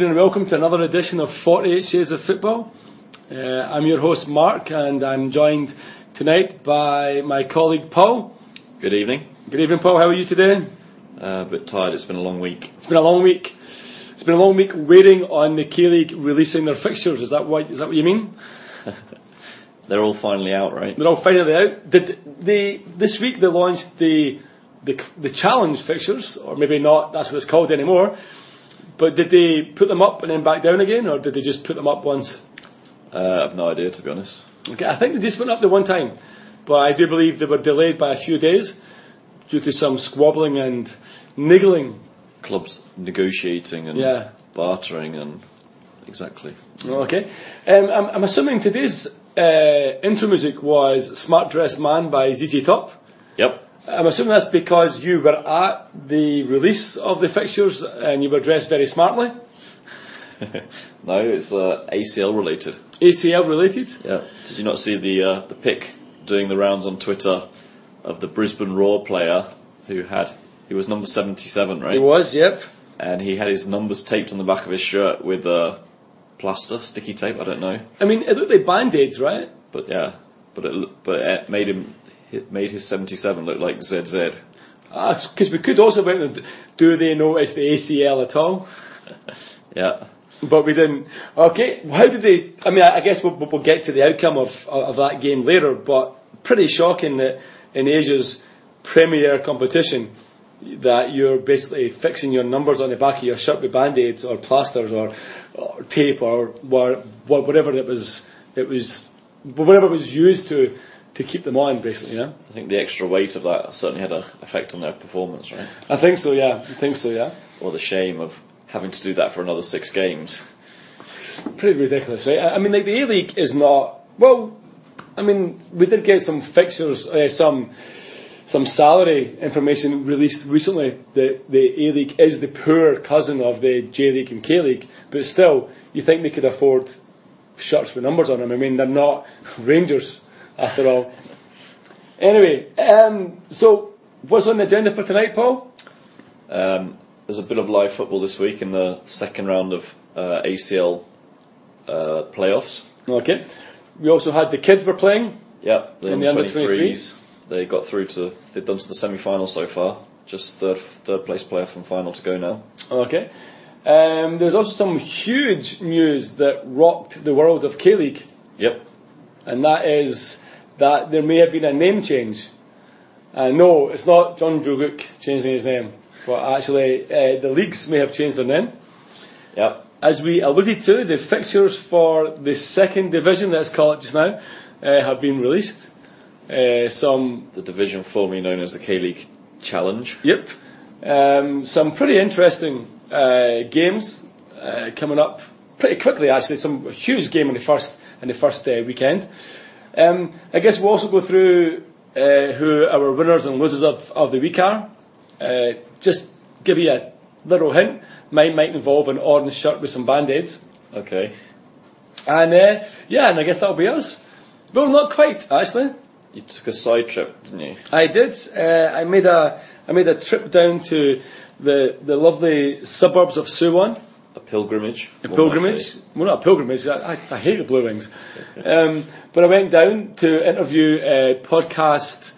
Good evening and welcome to another edition of 48 Shades of Football. Uh, I'm your host Mark and I'm joined tonight by my colleague Paul. Good evening. Good evening Paul, how are you today? Uh, a bit tired, it's been a long week. It's been a long week. It's been a long week waiting on the K-League releasing their fixtures, is that what, is that what you mean? They're all finally out, right? They're all finally out. Did they, this week they launched the, the, the challenge fixtures, or maybe not, that's what it's called anymore. But did they put them up and then back down again, or did they just put them up once? Uh, I have no idea, to be honest. Okay, I think they just went up the one time, but I do believe they were delayed by a few days due to some squabbling and niggling. Clubs negotiating and Yeah. bartering and exactly. Okay, um, I'm, I'm assuming today's uh, intro music was "Smart Dressed Man" by ZZ Top. Yep. I'm assuming that's because you were at the release of the fixtures and you were dressed very smartly. no, it's uh, ACL related. ACL related. Yeah. Did you not see the uh, the pic doing the rounds on Twitter of the Brisbane Roar player who had he was number 77, right? He was, yep. And he had his numbers taped on the back of his shirt with uh, plaster, sticky tape. I don't know, I mean, it looked like band-aids, right? but yeah, but it but it made him it made his 77 look like ZZ. Because Ah, we could also went do they notice the ACL at all? Yeah. But we didn't. Okay, how did they? I mean, I I guess we'll, we'll get to the outcome of of that game later. But pretty shocking that in Asia's premier competition, that you're basically fixing your numbers on the back of your shirt with band-aids or plasters or, or tape or wha- whatever it was. It was whatever was used to to keep them on, basically. Yeah. I think the extra weight of that certainly had an effect on their performance, right? I think so. Yeah. I think so. Yeah. Or the shame of having to do that for another six games. pretty ridiculous, right? I I mean, like the A League is not well. I mean, we did get some fixtures, uh, some some salary information released recently. that the A League is the poor cousin of the J League and K League, but still, you think they could afford shirts with numbers on them? I mean, they're not Rangers after all. Anyway, um, so what's on the agenda for tonight, Paul? Um, there's a bit of live football this week in the second round of uh, ACL uh, playoffs. Okay. We also had the kids were playing. Yeah, the And the under under 23s. They got through to they've done to the semi-final so far. Just third third place player from final to go now. Okay. Um, there's also some huge news that rocked the world of K League, Yep. and that is that there may have been a name change. Uh, no, it's not John Druguk changing his name, but actually uh, the leagues may have changed their name. Yep. As we alluded to, the fixtures for the second division, let's call it just now, uh, have been released. Uh, some The division formerly known as the K-League Challenge. Yep. Um, some pretty interesting uh, games uh, coming up pretty quickly. Actually, some huge game in the first in the first uh, weekend. Um, I guess we'll also go through uh, who our winners and losers of, of the week are. Uh, just give you a little hint. Mine might involve an orange shirt with some band-aids. Okay. And uh, yeah, and I guess that'll be us. Well, not quite actually. You took a side trip, didn't you? I did. Uh, I made a I made a trip down to the the lovely suburbs of Suwon. A pilgrimage. A pilgrimage. Well, not a pilgrimage. I, I, I hate the Blue Wings. um, but I went down to interview a podcast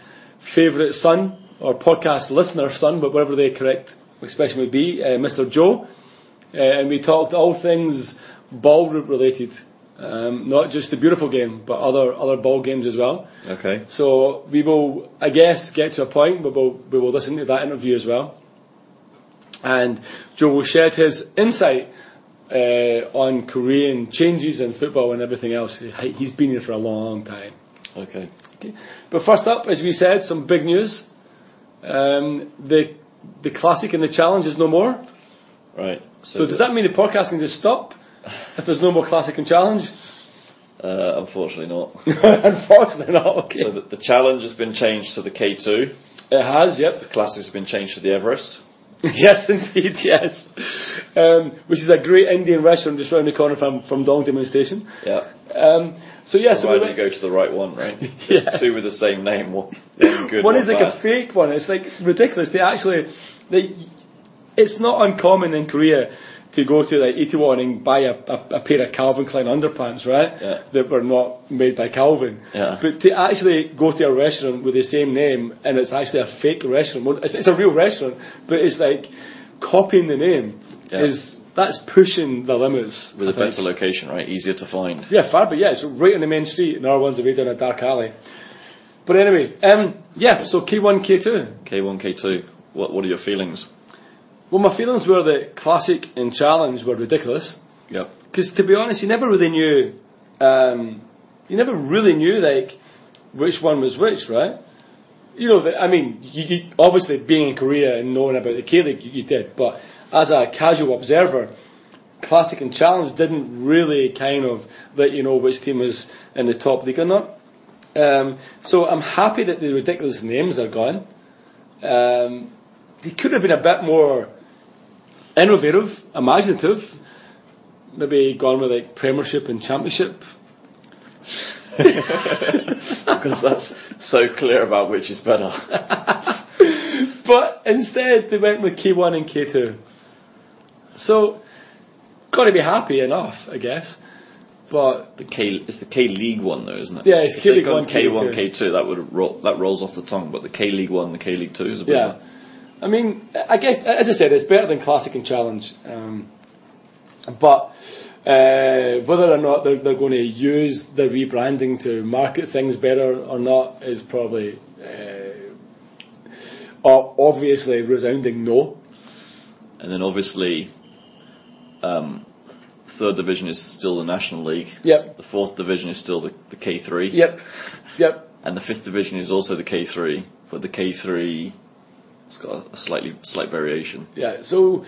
favourite son or podcast listener son, but whatever the correct expression would be, uh, Mr. Joe, uh, and we talked all things ballroom related. Um, not just the beautiful game, but other other ball games as well. Okay. So we will, I guess, get to a point, but we'll, we will listen to that interview as well. And Joe will shed his insight uh, on Korean changes in football and everything else. He- He's been here for a long time. Okay. Okay. But first up, as we said, some big news. Um, the the classic and the challenge is no more. Right. So does that mean the podcast can just stop if there's no more classic and challenge? Uh, unfortunately not. Unfortunately not. Okay. So the, the challenge has been changed to the K2. it has. Yep. The classics have been changed to the Everest. yes, indeed, yes. Um, which is a great Indian restaurant just round the corner from, from Dongdaemun Station. Yeah. Um, so, yes, so we Provided you go to the right one, right? There's Yeah. two with the same name. One one good. one one is like bad. a fake one. It's like ridiculous. They actually, they, it's not uncommon in Korea to go to like 81 and buy a, a, a pair of Calvin Klein underpants, right? Yeah. That were not made by Calvin. Yeah. But to actually go to a restaurant with the same name and it's actually a fake restaurant, well, it's, it's a real restaurant, but it's like copying the name Yeah. is that's pushing the limits. With I a think. better location, right? Easier to find. Yeah, far, but yeah, it's right on the main street, and our one's away down a dark alley. But anyway, um, yeah, so K1, K2. K1, K2. What What are your feelings? Well, my feelings were that Classic and Challenge were ridiculous. Yep. Because to be honest, you never really knew, um, you never really knew, like, which one was which, right? You know, I mean, you, you, obviously being in Korea and knowing about the K League, you, you did, but as a casual observer, Classic and Challenge didn't really kind of let you know which team was in the top league or not. Um, so I'm happy that the ridiculous names are gone. Um, they could have been a bit more innovative, imaginative. Maybe gone with like Premiership and Championship. Because that's so clear about which is better. but instead, they went with K1 and K2. So, got to be happy enough, I guess. But The K it's the K League one though, isn't it? Yeah, it's K League one, K one, K2. That would roll, that rolls off the tongue. But the K League one, the K League two is a bit. yeah, I mean, I get as I said, it's better than Classic and Challenge. Um, but uh, whether or not they're, they're going to use the rebranding to market things better or not is probably uh, obviously resounding no. And then obviously, um, third division is still the National League. Yep. The fourth division is still the, the K three. Yep. Yep. And the fifth division is also the K three, but the K three it's got a slightly slight variation. Yeah, so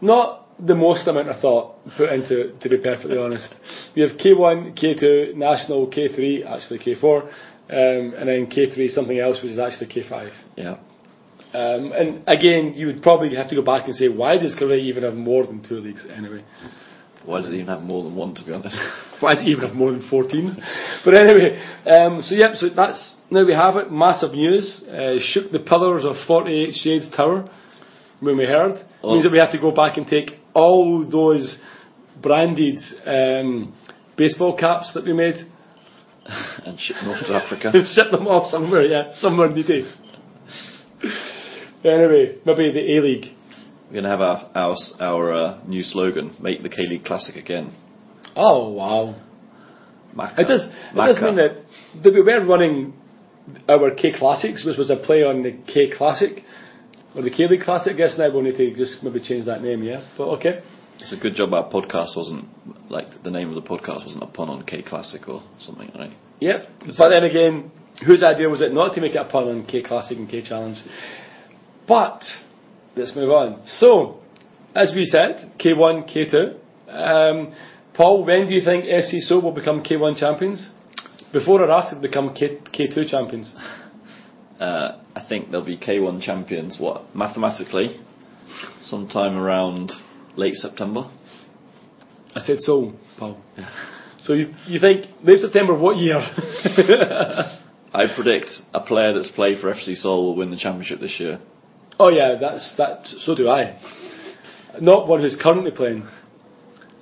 not the most amount of thought put into it, to be perfectly honest. We have K1, K2, National, K3, actually K4, um, and then K3 something else, which is actually K5. Yeah. Um, and again, you would probably have to go back and say, why does Korea even have more than two leagues anyway? Why does it even have more than one? To be honest. Why does it even have more than four teams? But anyway, um, so yep, so that's now we have it. Massive news. Uh, shook the pillars of 48 Shades Tower when we heard. Oh. Means that we have to go back and take all those branded um, baseball caps that we made, and ship them off to Africa. ship them off somewhere. Yeah, somewhere needy. anyway, maybe the A League. We're gonna have our our, our uh, new slogan: "Make the K League classic again." Oh wow! Macca. It does. It does mean that, that we were running our K Classics, which was a play on the K Classic or the K League Classic. I guess now we'll need to just maybe change that name. Yeah, but okay. It's a good job our podcast wasn't like the name of the podcast wasn't a pun on K Classic or something, right? Yep. But then again, whose idea was it not to make it a pun on K Classic and K Challenge? But let's move on. So, as we said, K1, K2. Um, Paul, when do you think FC Seoul will become K1 champions? Before or after they become K, K2 champions? Uh, I think they'll be K1 champions. What mathematically, sometime around late September. I said so, Paul. So you, you think late September? What year? I predict a player that's played for FC Seoul will win the championship this year. Oh yeah, that's that. So do I. Not one who's currently playing.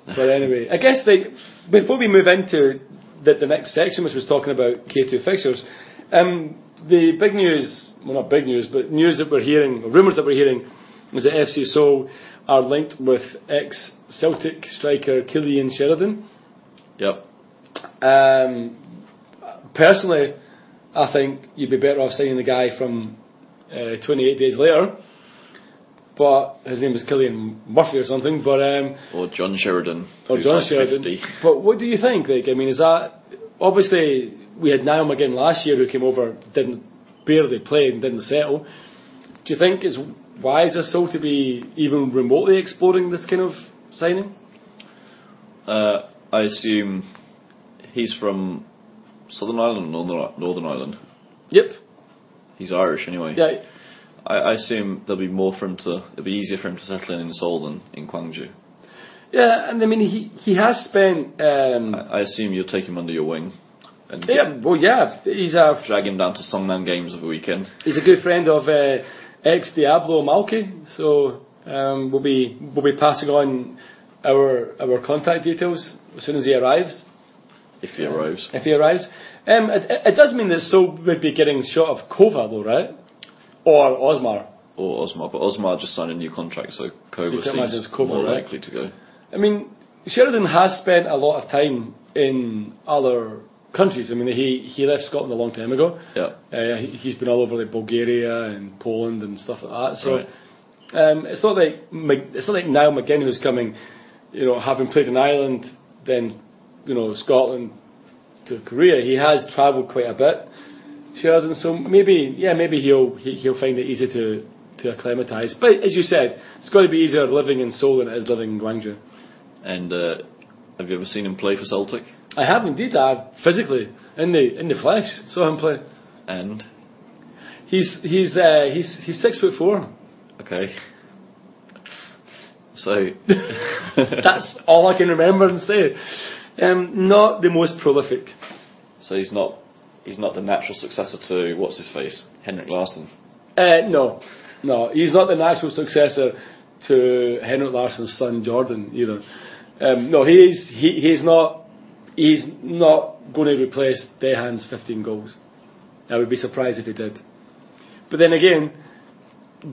But anyway, I guess they, before we move into the, the next section, which was talking about K2 fixtures, um, the big news, well not big news, but news that we're hearing, or rumours that we're hearing, is that FC Seoul are linked with ex-Celtic striker Cillian Sheridan. Yep. Um, personally, I think you'd be better off signing the guy from uh, 28 days later. But his name is Cillian Murphy or something. But um, Or John Sheridan. or John like Sheridan. 50. But what do you think? Like, I mean, is that obviously we had Niall McGinn last year who came over, didn't barely play and didn't settle. Do you think it's wise or so to be even remotely exploring this kind of signing? Uh, I assume he's from Southern Ireland or Northern, Northern Ireland. Yep. He's Irish anyway. Yeah. I, I assume there'll be more for him to. It'll be easier for him to settle in in Seoul than in Gwangju. Yeah, and I mean he he has spent. Um, I, I assume you'll take him under your wing and yeah, well, yeah, he's a drag him down to Songnam games of the weekend. he's a good friend of uh, ex Diablo Malky, so um, we'll be we'll be passing on our our contact details as soon as he arrives. If he arrives. If he arrives. Um, it, it- does mean that So would be getting shot of Kova though, right? Or Osmar. Or Osmar, but Osmar just signed a new contract, so Kova imagine seems Kova, more right? likely to go. I mean, Sheridan has spent a lot of time in other countries. I mean, he, he left Scotland a long time ago. Yeah. Uh, he- he's been all over like Bulgaria and Poland and stuff like that. So Right. um, it's not like it's not like now McGinn who's coming, you know, having played in Ireland, then you know Scotland to Korea. He has travelled quite a bit, Sheridan. So maybe yeah, maybe he'll he, he'll find it easy to to acclimatise. But as you said, it's got to be easier living in Seoul than it is living in Gwangju. And uh, have you ever seen him play for Celtic? I have indeed. I have physically in the in the flesh saw him play. And He's he's uh, he's he's six foot four. okay. So That's all I can remember and say. Um, not the most prolific. so he's not he's not the natural successor to what's his face Henrik Larsson. Uh, no, no, he's not the natural successor to Henrik Larsson's son Jordan either. Um, no, he's he, he's not he's not going to replace Dejan's 15 goals. I would be surprised if he did. But then again,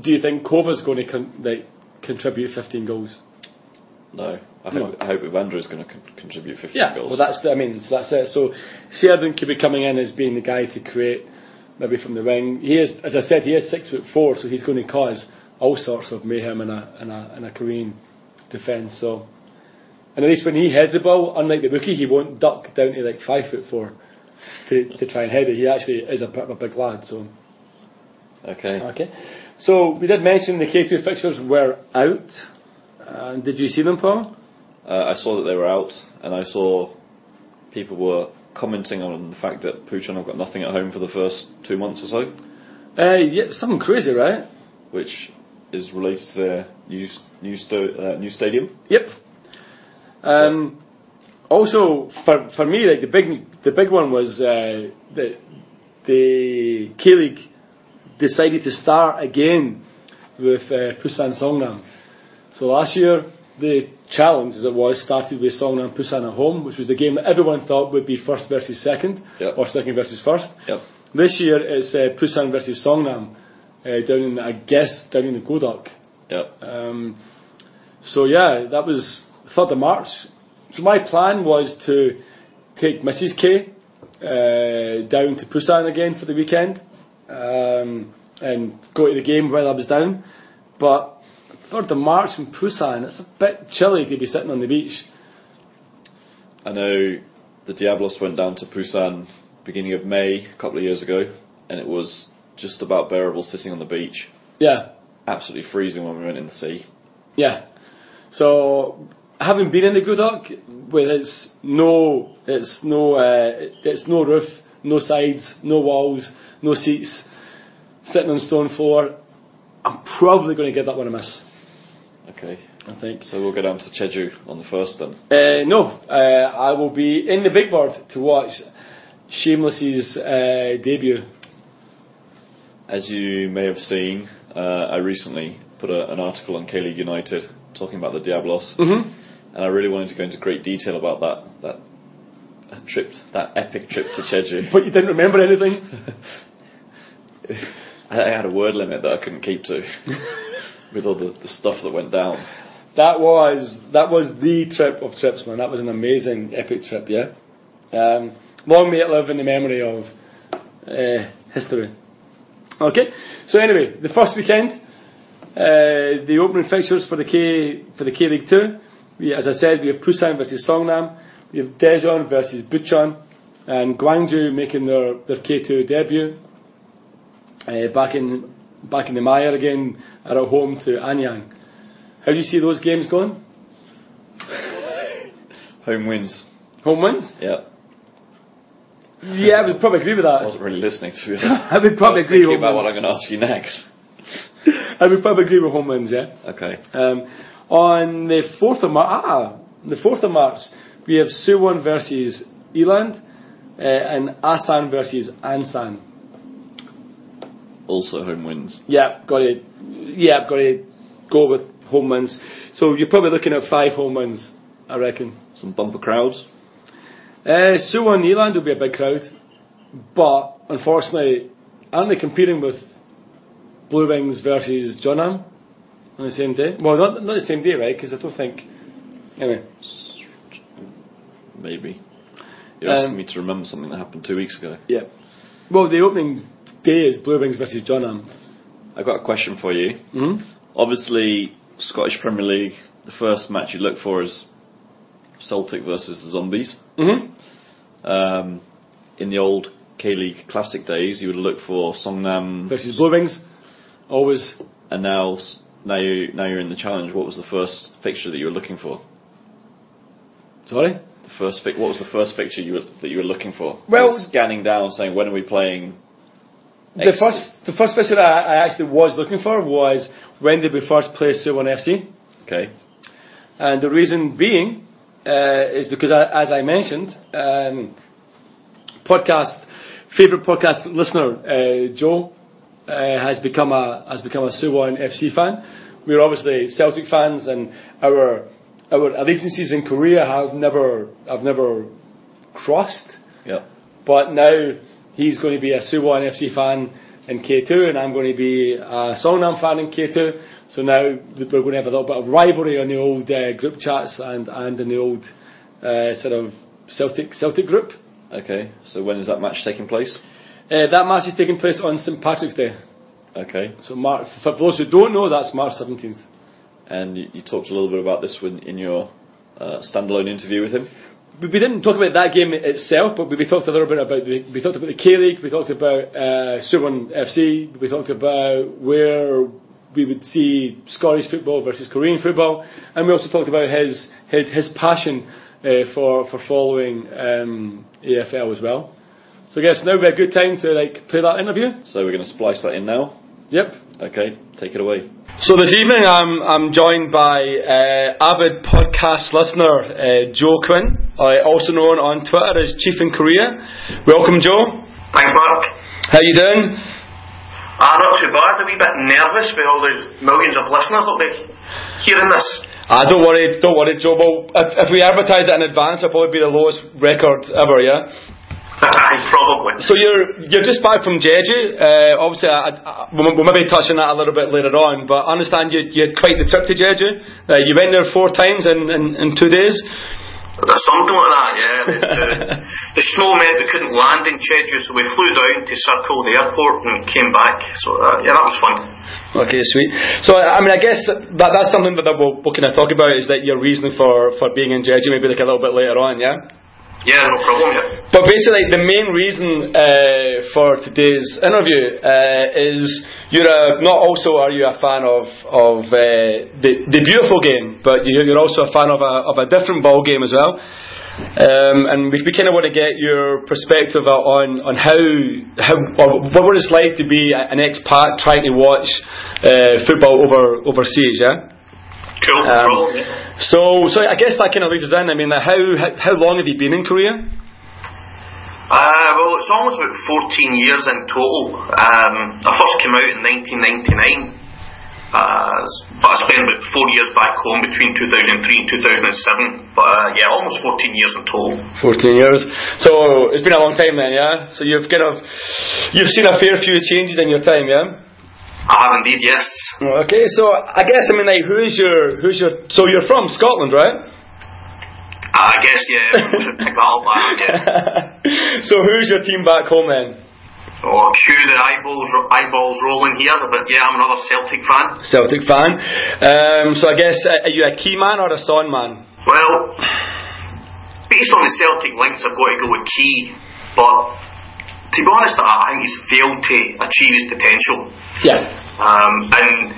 do you think Kova's going to con- like, contribute 15 goals? No, I No. hope I hope going to con- contribute 15 Yeah, goals. well, that's the, I mean, so that's it. So Sheridan could be coming in as being the guy to create, maybe from the wing. He is, as I said, he is six foot four, so he's going to cause all sorts of mayhem in a in a in a Korean defence. So, and at least when he heads the ball, unlike the rookie, he won't duck down to like five foot four to to try and head it. He actually is a bit of a big lad. So. okay. Okay. So we did mention the K2 fixtures were out. Uh, did you see them, Paul? Uh, I saw that they were out, and I saw people were commenting on the fact that Bucheon have got nothing at home for the first two months or so, Uh, yeah, something crazy, right? which is related to their new new, sto- uh, new stadium. Yep. Um, also, for for me, like the big the big one was uh, the the K League decided to start again with uh, Busan Songnam. So last year, the challenge, as it was, started with Songnam Busan at home, which was the game that everyone thought would be first versus second, Yep. or second versus first. Yep. This year, it's uh, Busan versus Songnam uh, down in, I guess, down in the Gudeok. Yep. Um, so yeah, that was third of March. So my plan was to take Mrs. K uh, down to Busan again for the weekend um, and go to the game while I was down. But third of March in Busan, it's a bit chilly to be sitting on the beach. I know the Diablos went down to Busan beginning of May a couple of years ago, and it was just about bearable sitting on the beach. Yeah, Absolutely freezing when we went in the sea. yeah. So having been in the Gudeok, where it's no, it's no, uh, it's no roof, no sides, no walls, no seats, sitting on stone floor. I'm probably going to give that one a miss. Okay. I think. So we'll go down to Jeju on the first then. Uh, no, uh, I will be in the big board to watch Shameless's uh, debut. As you may have seen, uh, I recently put a, an article on K League United talking about the Diablos, Mm-hmm. and I really wanted to go into great detail about that that trip, that epic trip to Jeju. But you didn't remember anything. I, had a word limit that I couldn't keep to with all the, the stuff that went down. That was that was the trip of trips, man. That was an amazing, epic trip. Yeah. Um, long may it live in the memory of uh, history. Okay. So anyway, the first weekend, uh, the opening fixtures for the K for the K League Two. We, as I said, we have Busan versus Songnam. We have Daejeon versus Bucheon, and Gwangju making their their K2 debut. Uh, back in back in the mire again, at home to Anyang. How do you see those games going? Home wins. Home wins? Yeah. Yeah, I would probably agree with that. I wasn't really listening to it. I would probably I was agree thinking with about what. I'm going to ask you next. I would probably agree with home wins, yeah. Okay. Um, on the 4th of March, ah, the 4th of March, we have Suwon versus E-Land uh, and Asan versus Ansan. Also home wins. Yeah, got to, yeah, got to go with home wins. So you're probably looking at five home wins, I reckon. Some bumper crowds. Uh, Suwon E-Land will be a big crowd, but unfortunately, aren't they competing with Blue Wings versus Jeonnam on the same day? Well, not not the same day, right? Because I don't think. Anyway, Maybe. You're asking Um, me to remember something that happened two weeks ago. yeah. Well, the opening day is Blue Wings versus Jeonnam. I've got a question for you. hmm Obviously, Scottish Premier League, the first match you look for is Celtic versus the Zombies. hmm Um, in the old K League Classic days, you would look for Songnam, Versus Blue Wings, always. and now now you now you're in the challenge. What was the first fixture that you were looking for? Sorry. The first fi- what was the first fixture you were, that you were looking for? Well- scanning down, saying when are we playing? The first, the first fixture I, I actually was looking for was when did we first play Suwon FC? Okay. And the reason being uh, is because, I, as I mentioned, um, podcast favorite podcast listener uh, Joe uh, has become a has become a Suwon FC fan. We're obviously Celtic fans, and our our allegiances in Korea have never have never crossed. Yeah. But now he's going to be a Suwon FC fan in K2, and I'm going to be a Songnam fan in K2. So now we're going to have a little bit of rivalry on the old uh, group chats and, and in the old uh, sort of Celtic Celtic group. Okay. So when is that match taking place? Uh, that match is taking place on St Patrick's Day. Okay. So for those who don't know, that's March 17th. And you, you talked a little bit about this when, in your uh, standalone interview with him. We, we didn't talk about that game itself, but we, we talked a little bit about the we talked about the K League, we talked about uh, Suwon FC, we talked about where we would see Scottish football versus Korean football, and we also talked about his his, his passion uh, for for following um, AFL as well. So I guess now would be a good time to like play that interview. So we're going to splice that in now. Yep. Okay. Take it away. So this evening I'm I'm joined by uh, avid podcast listener uh, Joe Quinn, uh, also known on Twitter as Chief in Korea. Welcome, Joe. Thanks, Mark. How you doing? Ah, not too bad. A wee bit nervous with all the millions of listeners that'll be hearing this. Ah, don't worry, don't worry, Joe. Well, if, if we advertise it in advance, it'll probably be the lowest record ever. Yeah. Probably. So you're you're just back from Jeju. Uh, obviously, I, I, we'll, we'll maybe touch on that a little bit later on. But I understand you you had quite the trip to Jeju. Uh, you went there four times in, in, in two days. Something like that, yeah. The, the, the snow meant we couldn't land in Jeju, so we flew down to circle the airport and came back. So, uh, yeah, that was fun. Okay, sweet. So, I mean, I guess that, that that's something that we'll, we'll kind of talk about is that your reason for, for being in Jeju, maybe like a little bit later on, yeah? Yeah, no problem, yeah. But basically, the main reason uh, for today's interview uh, is you're a, not also are you a fan of of uh, the the beautiful game, but you- you're also a fan of a of a different ball game as well. Um, and we, we kind of want to get your perspective on on how how or what it's like to be an expat trying to watch uh, football over overseas. Yeah. Cool, Um, yeah. So so I guess that kind of leads us in. I mean, how how, how long have you been in Korea? Uh, well, it's almost about 14 years in total. Um, I first came out in 1999. Uh, but I spent about four years back home between 2003 and 2007. But uh, yeah, almost 14 years in total. 14 years. So it's been a long time then, yeah? So you've kind of, you've seen a fair few changes in your time, yeah? I have indeed, yes. Okay, so I guess, I mean, like, who's your, who's your, so you're from Scotland, right? I guess, yeah, we should pick that up, yeah. so who's your team back home then? Oh, cue the eyeballs, eyeballs rolling here, but yeah, I'm another Celtic fan. Celtic fan. Um, so I guess, uh, are you a Ki man or a son man? Well, based on the Celtic links, I've got to go with Ki, but to be honest, I think he's failed to achieve his potential. Yeah. Um, and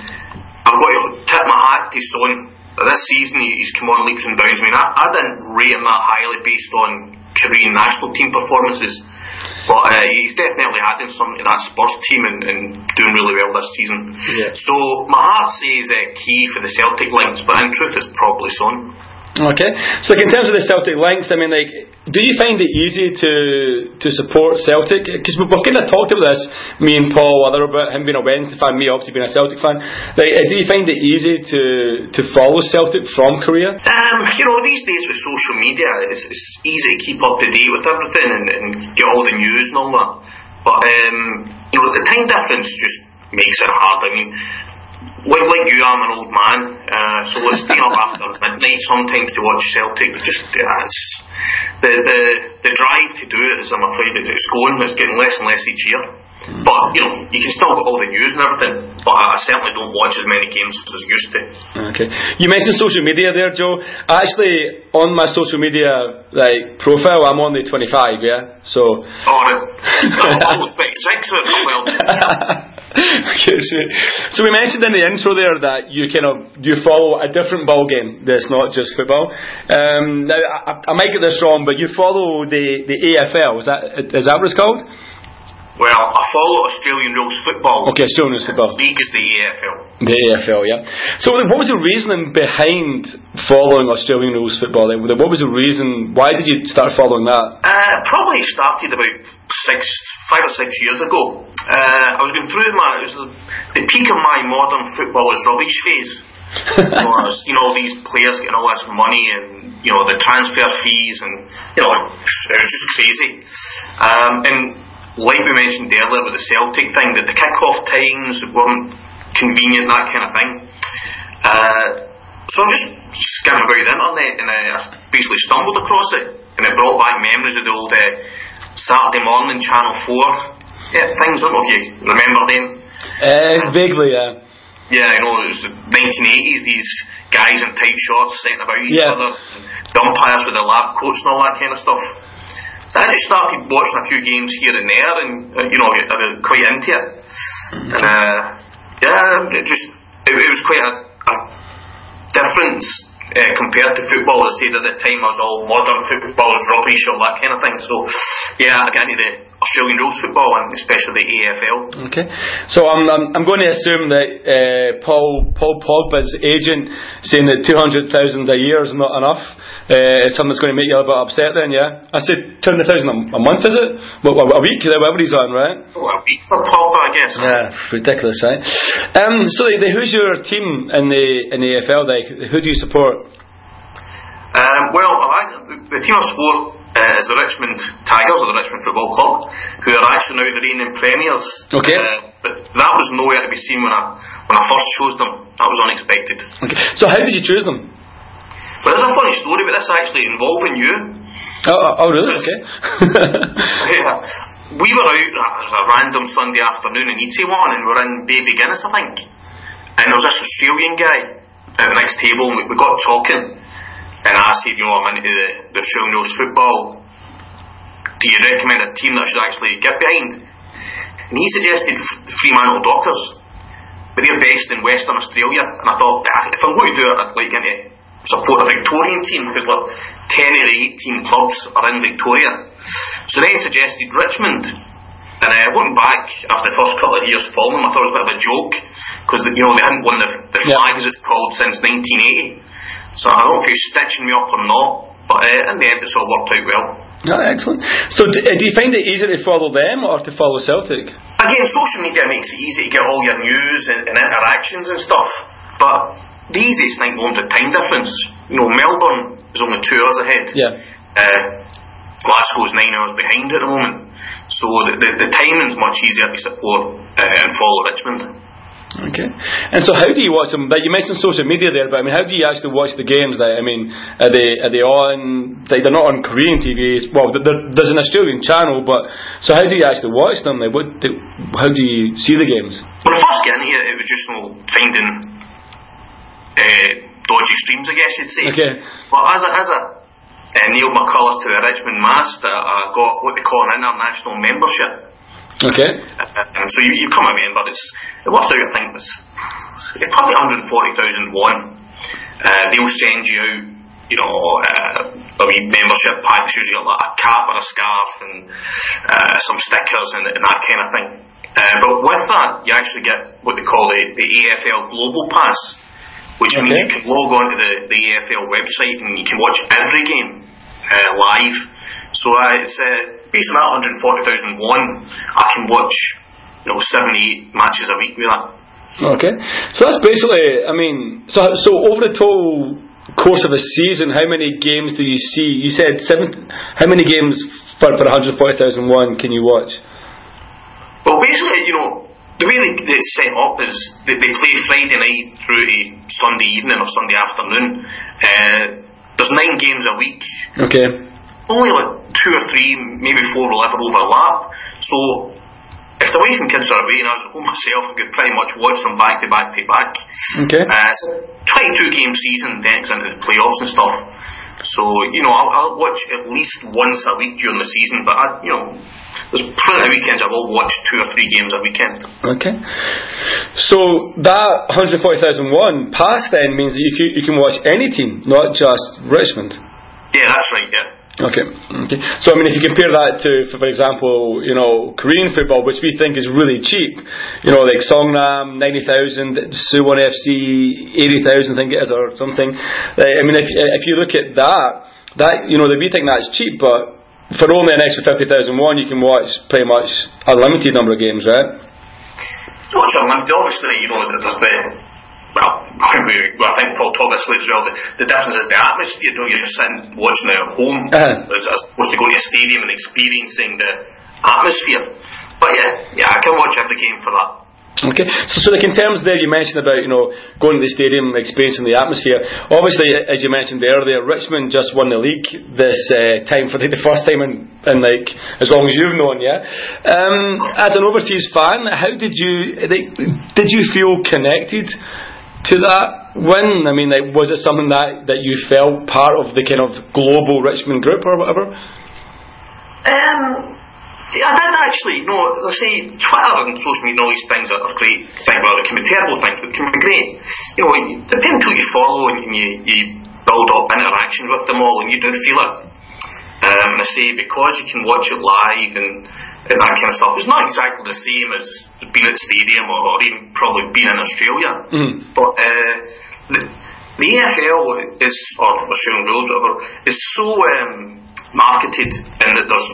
I've got to tip my hat to Son. This season, he's come on leaps and bounds. I mean, I, I didn't rate him that highly based on Korean national team performances, but uh, he's definitely adding something to that Spurs team and, and doing really well this season. Yeah. So my heart says uh, Ki for the Celtic links, but in truth, it's probably Son. Okay, so like in terms of the Celtic links, I mean, like, do you find it easy to to support Celtic? Because we've kind of talked about this, me and Paul, other about him being a Wednesday fan, me obviously being a Celtic fan. Like, uh, do you find it easy to to follow Celtic from Korea? Um, you know, these days with social media, it's, it's easy to keep up to date with everything and, and get all the news and all that. But um, you know, the time difference just makes it hard. I mean, like, like you, I'm an old man, uh, so it's staying up after midnight sometimes to watch Celtic. Just uh, it's, the the the drive to do it is, I'm afraid, it's going. It's getting less and less each year. But you know, you can still get all the news and everything. But I, I certainly don't watch as many games as I used to. Okay. You mentioned social media there, Joe. Actually, on my social media like profile, I'm only 25. Yeah. So. Oh, I was 26 well. okay, so, so we mentioned in the intro there that you kind of you follow a different ball game that's not just football. Um, now I, I might get this wrong, but you follow the the AFL. Is that is that what it's called? Well, I follow Australian rules football. Okay, Australian rules football. League is the AFL. The AFL, yeah. So, what was the reasoning behind following Australian rules football? Then, what was the reason? Why did you start following that? Uh, probably started about six, five or six years ago. Uh, I was going through my it was the, peak of my modern football is rubbish phase. you, know, was, you know, these players getting all this money and you know the transfer fees and you know it was just crazy. Um, and like we mentioned earlier with the Celtic thing, that the kick-off times weren't convenient, that kind of thing. Uh, so I just skimming about the internet and I basically stumbled across it and it brought back memories of the old uh, Saturday morning Channel 4 yeah, things. I don't know if you remember them. Uh, vaguely, yeah. Yeah, I know it was the 1980s, these guys in tight shorts sitting about each Yeah. other, the umpires with their lab coats and all that kind of stuff. I just started watching a few games here and there, and uh, you know, I was quite into it. And uh, yeah, it just it, it was quite a, a difference uh, compared to football. I said at the time, I was all modern football is rubbish, all that kind of thing. So yeah, I got into the Australian rules football and especially the AFL. Okay, so I'm, I'm, I'm going to assume that uh, Paul Paul Pogba's agent saying that two hundred thousand a year is not enough. Uh, is something that's going to make you a bit upset. Then, yeah, I said two hundred thousand a month, is it? Well, a week, whatever he's on, right? Oh, a week for Pogba, I guess. Yeah, ridiculous, right? Um, so, like, the, who's your team in the in the AFL? Like, who do you support? Um, well, I, the, the team I support uh, is the Richmond Tigers, or the Richmond Football Club, who are actually now the reigning premiers. Okay. Uh, but that was nowhere to be seen when I when I first chose them. That was unexpected. Okay. So, how did you choose them? But there's a funny story about this actually involving you. Oh, oh, oh really? Okay. Yeah. We were out, it was a random Sunday afternoon in Itaewon and we were in Baby Guinness, I think. And there was this Australian guy at the next table and we, we got talking. And I said, you know, I'm into the, the Australian rules football. Do you recommend a team that I should actually get behind? And he suggested Fremantle Dockers. But they're based in Western Australia. And I thought, "Ah, if I'm going to do it, I'd like to support a Victorian team because like 10 of the 18 clubs are in Victoria. So then he suggested Richmond. And I went back after the first couple of years following them. I thought it was a bit of a joke because you know they hadn't won the, the Yeah. flag as it's called since 1980. So I don't know if he's stitching me up or not. But uh, in the end, it's all worked out well. Oh, excellent. So, do, uh, do you find it easier to follow them or to follow Celtic? Again, social media makes it easy to get all your news and, and interactions and stuff. But the easiest thing going to time difference. You know, Melbourne is only two hours ahead. Yeah. Uh, Glasgow's nine hours behind at the moment. So the, the, the timing's much easier to support uh, and follow Richmond. Okay. And so, how do you watch them? Like you mentioned social media there, but I mean, how do you actually watch the games? Like, I mean, are they are they on? Like, they're not on Korean TVs. Well, there's an Australian channel, but so how do you actually watch them? Like, what? Do, how do you see the games? When I first got in here, it was just know, finding uh, dodgy streams, I guess you'd say. Okay. But as a, as a uh, my colours to the Richmond mast, uh, I got what they call an international membership. Okay. And so you, you become a member. It's, it works out, I think, it's, it's probably 140,000 won. Uh, they'll send you you know, uh, a wee membership pack, usually like a cap or a scarf and uh, some stickers and, and that kind of thing. Uh, but with that, you actually get what they call the, the AFL Global Pass, which okay. means you can log on to the, the AFL website and you can watch every game uh, live. So uh, it's uh, based on that 140,001, I can watch you know seven, eight matches a week with that. Okay, so that's basically. I mean, so so over the total course of a season, how many games do you see? You said seven. How many games for for 140,001 can you watch? Well, basically, you know, the way they, they set up is they, they play Friday night through to Sunday evening or Sunday afternoon. Uh, there's nine games a week. Okay. Only like two or three, maybe four will ever overlap. So if the wife and kids are away and I was at home myself, I could pretty much watch them back to back to back. Okay. Uh, 22 game season, then it's into the playoffs and stuff. So you know, I'll, I'll, watch at least once a week during the season. But I, you know, there's plenty of weekends I will watch two or three games a weekend. Okay. So that 140,001 pass then means that you can, you can watch any team, not just Richmond. Yeah, that's right. Yeah. Okay. Okay. So I mean, if you compare that to, for example, you know, Korean football, which we think is really cheap, you know, like Songnam ninety thousand, Suwon FC eighty thousand, I think it is, or something. I mean, if if you look at that, that you know, we think that's cheap, but for only an extra fifty thousand won, you can watch pretty much a limited number of games, right? Not unlimited. Obviously, you know, there's the well, we, well, I think Paul talked this as well. The, the difference is the atmosphere. You know, you're sitting watching it at home uh-huh. as, as opposed to going to a stadium and experiencing the atmosphere. But yeah, yeah, I can watch every game for that. Okay, so, so like in terms there, you mentioned about you know going to the stadium, experiencing the atmosphere. Obviously, as you mentioned earlier, Richmond just won the league this uh, time for the, the first time in, in like as long as you've known, yeah. Um, as an overseas fan, how did you like, did you feel connected? To that win? I mean, like, was it something that, that you felt part of the kind of global Richmond group or whatever? Um, I did actually. No, I say Twitter and social media, all these things are great things. Well, it can be terrible things, but it can be great. You know, depending who you follow and you, you build up interaction with them all, and you do feel it. Um, and I say because you can watch it live and and that kind of stuff. It's not exactly the same as being at the stadium or, or even probably being in Australia. Mm. But uh, the, the AFL is, or Australian rules, whatever, is so um, marketed in that there's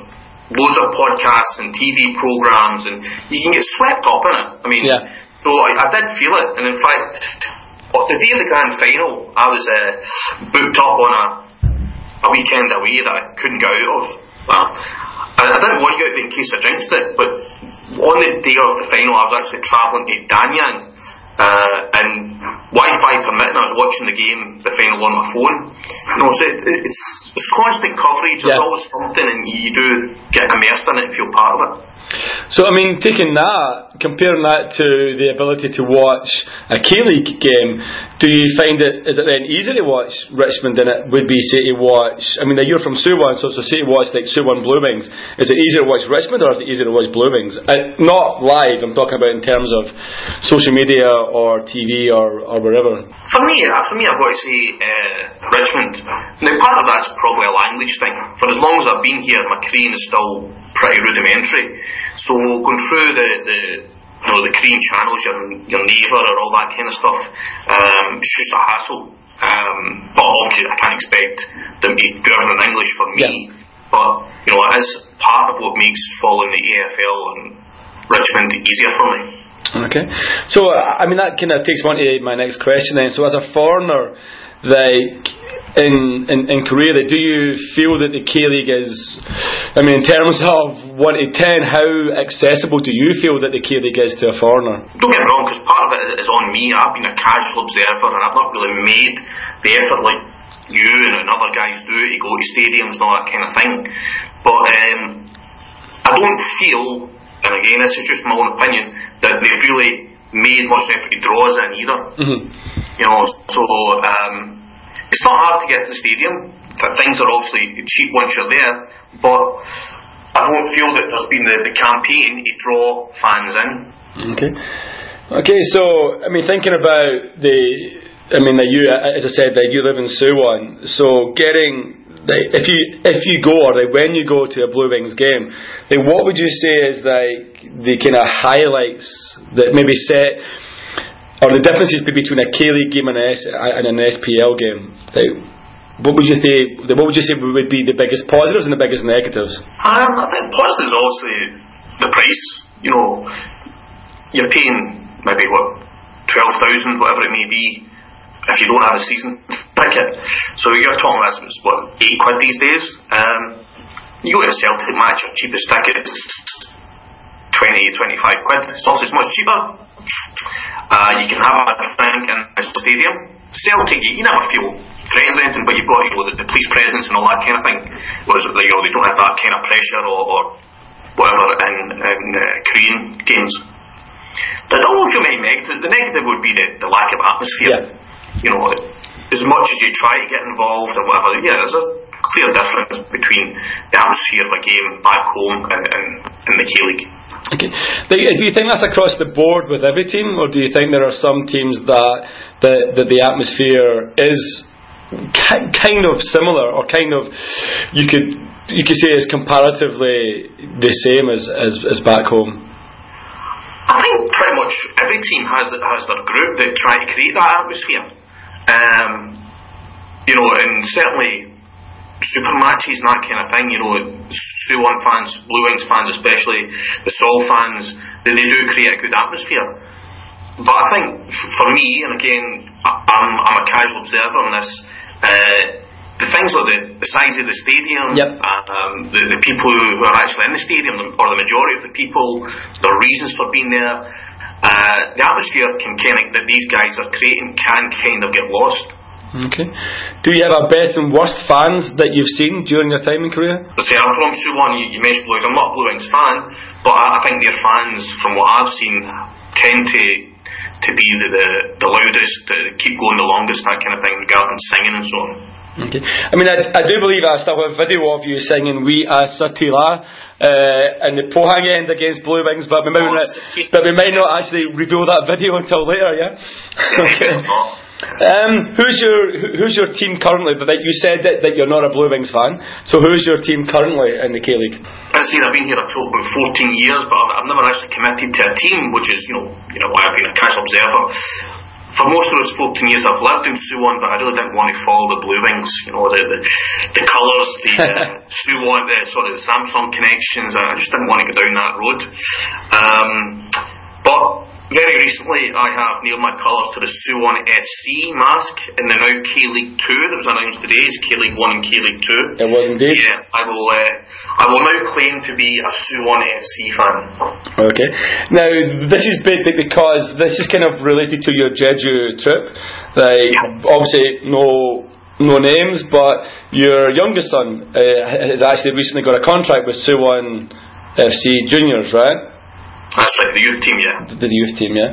loads of podcasts and TV programs, and you can get swept up in it. I mean, yeah. so I, I did feel it, and in fact, the day of the grand final, I was uh, booked up on a a weekend away that I couldn't get out of. Well, I, I didn't want to go out in case I jinxed it, but on the day of the final, I was actually travelling to Danyang, uh, and Wi-Fi permitting, I was watching the game, the final on my phone. You know, so it, it's, it's constant coverage. There's yeah. always something, and you do get immersed in it and feel part of it. So, I mean, taking that, comparing that to the ability to watch a K League game, do you find it, is it then easy to watch Richmond than it would be, say, to watch, I mean, you're from Suwon, so, so say to watch like Suwon Blue Wings, is it easier to watch Richmond or is it easier to watch Blue Wings? Uh, not live, I'm talking about in terms of social media or TV or, or wherever. For me, uh, for me, I've got to say uh, Richmond. Now, part of that's probably a language thing. For as long as I've been here, my Korean is still pretty rudimentary. So going through the, the you know the Korean channels, your your Naver or all that kind of stuff, um, it's just a hassle. Um, but obviously, I can't expect them to be governed in English for me. Yeah. But you know, it is part of what makes following the AFL and Richmond easier for me. Okay, so I mean that kind of takes one to my next question. Then, so as a foreigner, like in, in, in Korea, do you feel that the K League is, I mean, in terms of 1 to 10, how accessible do you feel that the K League is to a foreigner? Don't get me wrong, because part of it is on me. I've been a casual observer and I've not really made the effort like you and other guys do to go to stadiums and all that kind of thing. But um, I don't feel, and again, this is just my own opinion, that they've really made much effort to draw us in either. Mm-hmm. You know, so um, it's not hard to get to the stadium. Things are obviously cheap once you're there, but I don't feel that there's been the, the campaign to draw fans in. Okay. Okay, so I mean, thinking about the, I mean, that you, as I said, that you live in Suwon, so getting if you if you go or like when you go to a Blue Wings game, like what would you say is like the kind of highlights that maybe set or the differences between a K League game and, S, and an SPL game. What would you say? What would you say would be the biggest positives and the biggest negatives? Um, I think positives obviously the price. You know, you're paying maybe what twelve thousand, whatever it may be, if you don't have a season ticket. So you're talking about what eight quid these days. Um, you go to a Celtic match, your cheapest ticket is 20, 25 quid. It's much cheaper. Uh, you can have a drink in a stadium. Celtic, you, you never feel threatened or anything, but you've got you know, the, the police presence and all that kind of thing. Whereas you know, they don't have that kind of pressure or, or whatever in, in uh, Korean games. But I don't know if you may negative. The negative would be the, the lack of atmosphere. Yeah. You know, as much as you try to get involved or whatever, yeah, there's a clear difference between the atmosphere of a game back home and, and, and the K League. Okay. Do you think that's across the board with every team, or do you think there are some teams that the, that the atmosphere is ki- kind of similar, or kind of you could you could say is comparatively the same as, as, as back home? I think pretty much every team has has their group that try to create that atmosphere. Um, you know, and certainly super matches and that kind of thing. You know, Suwon fans, Blue Wings fans especially, the Seoul fans, they, they do create a good atmosphere. But I think for me, and again, I'm, I'm a casual observer on this, uh, the things like the, the size of the stadium, yep. um, the, the people who are actually in the stadium, or the majority of the people, their reasons for being there, uh, the atmosphere can kind of, that these guys are creating can kind of get lost. Okay. Do you have a best and worst fans that you've seen during your time in Korea? I say I'm from Suwon. You, you mentioned Blue Wings. I'm not a Blue Wings fan, but I, I think their fans, from what I've seen, tend to to be the the, the loudest, to keep going the longest, that kind of thing, regarding singing and so on. Okay. I mean, I, I do believe I still have a video of you singing "We Are Satila" uh, in the Pohang end against Blue Wings, but we might Oh, not, but we might not actually reveal that video until later. Yeah. okay. Um, who's your who's your team currently? But that you said that, that you're not a Blue Wings fan. So who's your team currently in the K League? I said, I've been here a total about 14 years, but I've, I've never actually committed to a team, which is, you know, you know, why I've been a casual observer. For most of those 14 years, I've lived in Suwon, but I really didn't want to follow the Blue Wings. You know, the the, the colours, the uh, Suwon, the sort of the Samsung connections. I just didn't want to go down that road. Um, but very recently, I have nailed my colours to the Suwon FC mask in the now K League Two that was announced today. It's K League One and K League Two. It was indeed. Yeah, I will. Uh, I will now claim to be a Suwon FC fan. Okay. Now this is big because this is kind of related to your Jeju trip. Like Yeah. obviously no no names, but your youngest son uh, has actually recently got a contract with Suwon FC Juniors, right? That's like the youth team, yeah. the youth team, yeah.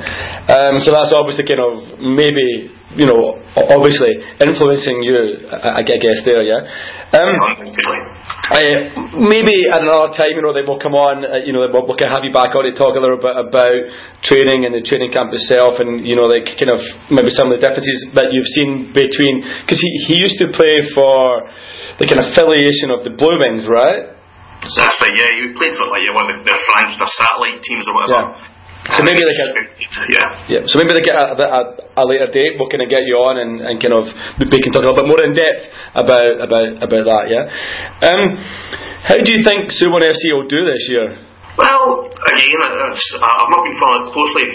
Um, so that's obviously kind of maybe you know obviously influencing you, I, I guess there, yeah. Um, maybe at another time, you know, they will come on, uh, you know, we'll, we can have you back on to talk a little bit about training and the training camp itself, and you know, like kind of maybe some of the differences that you've seen between because he he used to play for the kind of affiliation of the Blue Wings, right? That's right, yeah. You played for like yeah, one of their friends, their satellite teams or whatever. Yeah. So maybe like a yeah. Yeah, so maybe like a, a, a later date we'll kind of get you on and, and kind of we can talk a little bit more in depth about about about that. Yeah. Um, how do you think Suwon FC will do this year? Well, again, it's, I've not been following it closely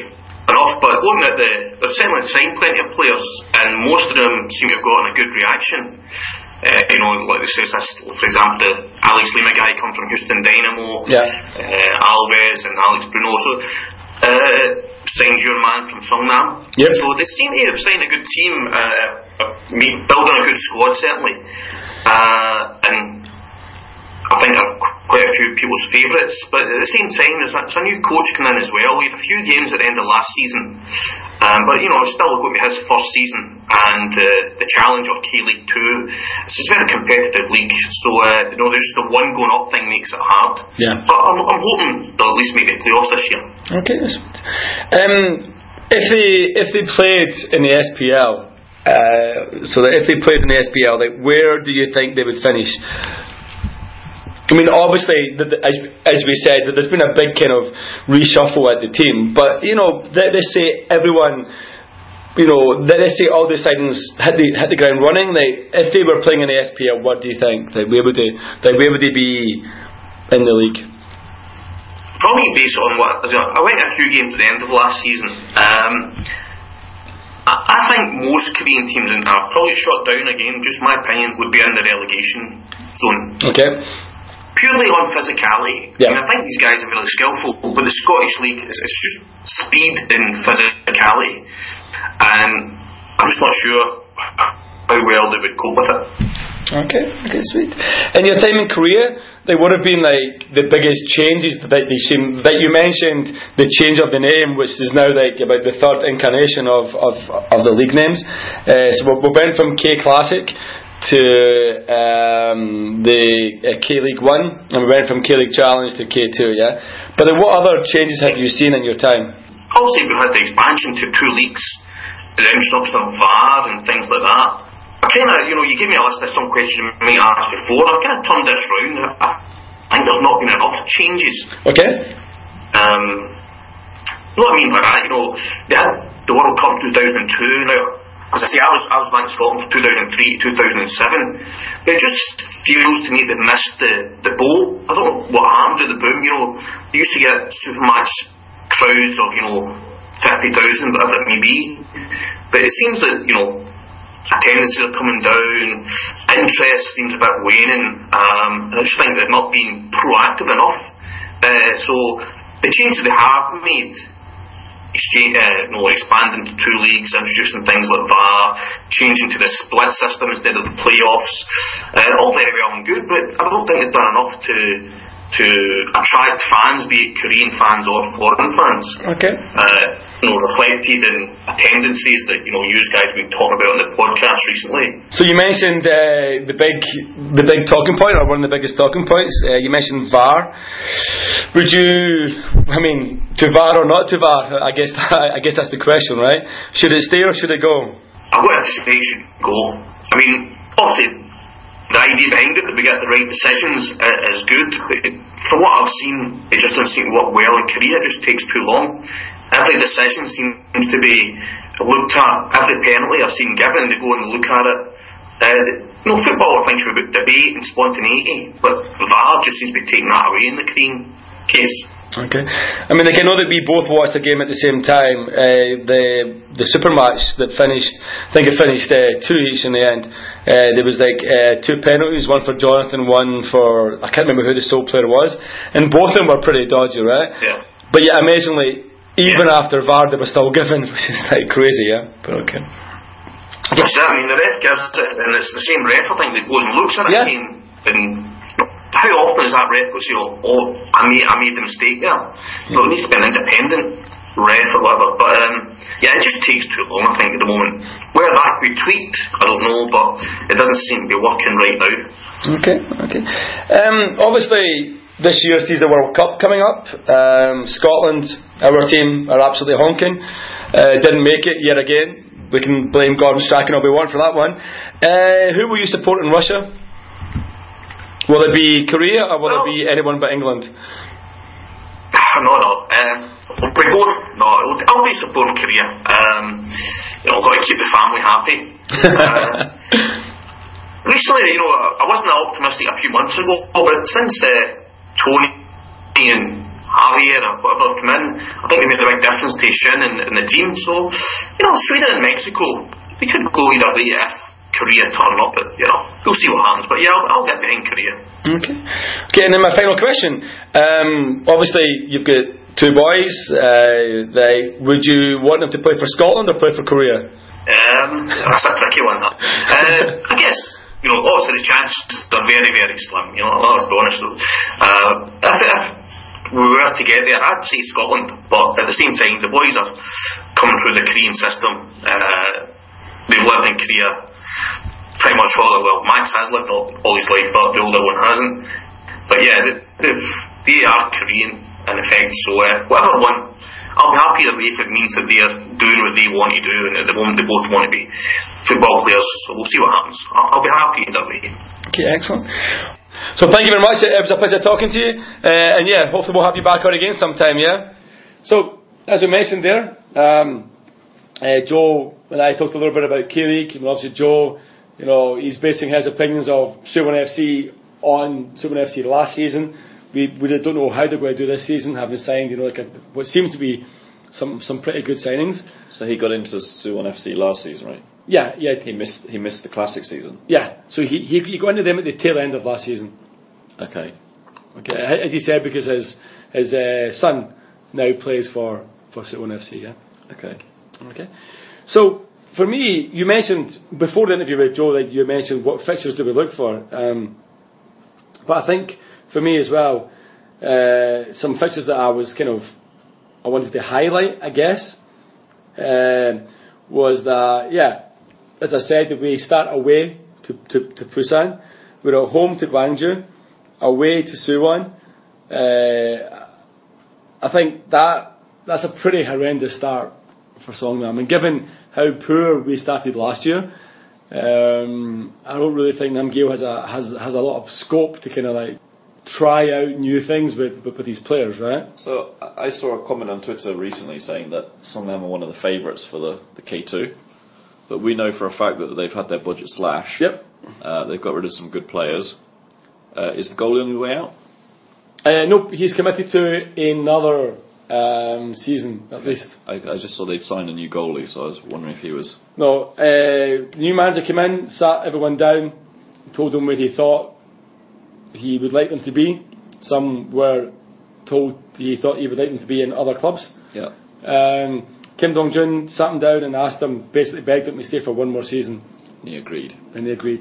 enough, but looking at the, they've certainly signed plenty of players, and most of them seem to have gotten a good reaction. Uh, you know, like they say, for example, the Alex Lima guy come from Houston Dynamo, Yeah. uh, Alves and Alex Bruno. So, uh, signed your man from Songnam. Yep. So they seem to have signed a good team, uh, building a good squad certainly, uh, and I think are quite a few people's favourites. But at the same time, there's a, there's a new coach coming in as well. We had a few games at the end of last season, um, but you know, it's still going to be his first season, and uh, the challenge of K League Two. It's a very competitive league, so uh, you know, there's just the one going up thing makes it hard. Yeah. But I'm, I'm hoping they'll at least make the playoffs this year. Okay. Um, if they if they played in the SPL, uh, so that if they played in the SPL, like where do you think they would finish? I mean, obviously, the, the, as, as we said, there's been a big kind of reshuffle at the team. But you know, they say everyone you know, let's say all the signings hit the hit the ground running. Like, if they were playing in the SPL, what do you think? Like, where would they? Like, where would they be in the league? Probably based on what I went a few games at the end of last season. Um, I, I think most Korean teams and are probably shot down again. Just my opinion would be in the relegation zone. Okay. Purely on physicality. Yeah. I, mean, I think these guys are really skillful, but the Scottish League is it's just speed and physicality, and I'm just not sure how well they would cope with it. Okay, okay, sweet. In your time in Korea, they would have been like the biggest changes that you seen. That you mentioned the change of the name, which is now like about the third incarnation of of, of the league names. Uh, so we went from K Classic to um, the uh, K League One, and we went from K League Challenge to K Two. Yeah, but then what other changes have you seen in your time? Obviously, we've had the expansion to two leagues, the introduction of VAR and things like that. I kind of, you know, you gave me a list of some questions you may ask before. I've kind of turned this round. I think there's not been enough changes. Okay. Um, you know what I mean by that? You know, they had the World Cup 2002 now. Because I say I was I was back in Scotland from 2003 2007. It just feels to me they've missed the the boat. I don't know what happened to the boom. You know, they used to get Supermatch crowds of you know fifty thousand, whatever it may be. But it seems that you know attendances are coming down, interest seems a bit waning. Um, I just think they've not been proactive enough. Uh, so the changes they have made exchange, uh, no, expanding to two leagues, introducing things like VAR, changing to the split system instead of the playoffs. Uh, all very well and good, but I don't think they've done enough to to attract fans, be it Korean fans or foreign fans. Okay. Uh, you know, reflected in attendances that you know you guys have been talking about on the podcast recently. So you mentioned uh, the big, the big talking point, or one of the biggest talking points. Uh, you mentioned VAR. Would you, I mean, to VAR or not to VAR? I guess I guess that's the question, right? Should it stay or should it go? I've got to say it should go. I mean, obviously, the idea behind it that we get the right decisions uh, is good. But it, from what I've seen, it just doesn't seem to work well in Korea. It just takes too long. Every decision seems to be looked at. Every penalty I've seen given, they go and look at it. Uh, no football, I think, should be about debate and spontaneity, but VAR just seems to be taking that away in the Korean case. Okay. I mean, I know that we both watched the game at the same time. Uh, the the super match that finished, I think it finished uh, two each in the end. Uh, there was like uh, two penalties, one for Jonathan, one for I can't remember who the sole player was, and both of them were pretty dodgy, right? Yeah. But yeah, amazingly, even after VAR, they were still given, which is like crazy, yeah. But okay. Yes, I mean, the ref gives it, and it's the same ref, I think, that goes and looks at it. Yeah. I mean, and how often is that ref goes, you know, oh, I made, I made the mistake there? So it needs to be an independent ref or whatever. But um, yeah, it just takes too long, I think, at the moment. Where that be tweaked, I don't know, but it doesn't seem to be working right now. Okay, okay. Um, obviously, this year sees the World Cup coming up. Um, Scotland, our team, are absolutely honking. Uh, didn't make it yet again. We can blame Gordon Strachan all we want for that one. Uh, who will you support in Russia? Will it be Korea or will it be anyone but England? no, no. Um, we both, no, I'll be supporting Korea. Um, you know, got to keep the family happy. Uh, recently, you know, I wasn't that optimistic a few months ago, but since uh, Tony and Javier or whatever have come in, I think they made the right difference to Shin and, and the team. So, you know, Sweden and Mexico, we could go either way if Korea turn up. But, you know, we'll see what happens. But yeah, I'll, I'll get behind Korea. Okay. Okay, and then my final question. Um, obviously, you've got two boys. Uh, they, would you want them to play for Scotland or play for Korea? Um, that's a tricky one. That. Uh, I guess you know, obviously the chances are very, very slim. You know, let's be honest. Uh, if, if we were to get there, I'd say Scotland, but at the same time, the boys are coming through the Korean system. Uh, they've lived in Korea pretty much all their well. Max has lived all, all his life, but the older one hasn't. But yeah, they, they've, are Korean in effect. So uh, whatever one. I'll be happy way if it means that they're doing what they want to do and at the moment they both want to be football players. So we'll see what happens. I'll, I'll be happy either way. Okay, excellent. So thank you very much. It was a pleasure talking to you. Uh, and yeah, hopefully we'll have you back on again sometime, yeah? So, as we mentioned there, um, uh, Joe when I talked a little bit about Kierig, and obviously Joe, you know, he's basing his opinions of Suwon FC on Suwon FC last season. We we don't know how they're going to do this season, having signed, you know, like a, what seems to be some some pretty good signings. So he got into Suwon FC last season, right? Yeah, yeah, He missed he missed the classic season. yeah. So he, he he got into them at the tail end of last season. Okay. Okay, as he said, because his his uh, son now plays for for Suwon FC. Yeah. Okay. Okay. So for me, you mentioned before the interview with Joe that you mentioned what fixtures do we look for. Um, but I think for me as well, uh, some fixtures that I was kind of I wanted to highlight, I guess, um was that yeah, as I said, we start away to to, to Busan, we're at home to Gwangju, away to Suwon. Uh, I think that that's a pretty horrendous start for Songnam, and given how poor we started last year, um, I don't really think Nam Ki-il has a has has a lot of scope to kind of like try out new things with with, with these players, right? So I saw a comment on Twitter recently saying that Songnam are one of the favourites for the, the K2, but we know for a fact that they've had their budget slashed. Yep. Uh, they've got rid of some good players. Uh, is the goalie on the way out? Uh, nope, he's committed to another um, season at least. I, I just saw they'd signed a new goalie, so I was wondering if he was. No, uh, the new manager came in, sat everyone down, told them where he thought he would like them to be. Some were told he thought he would like them to be in other clubs. Yeah. Um, Kim Dong Jun sat him down and asked him, basically begged him to stay for one more season, He agreed. and they agreed.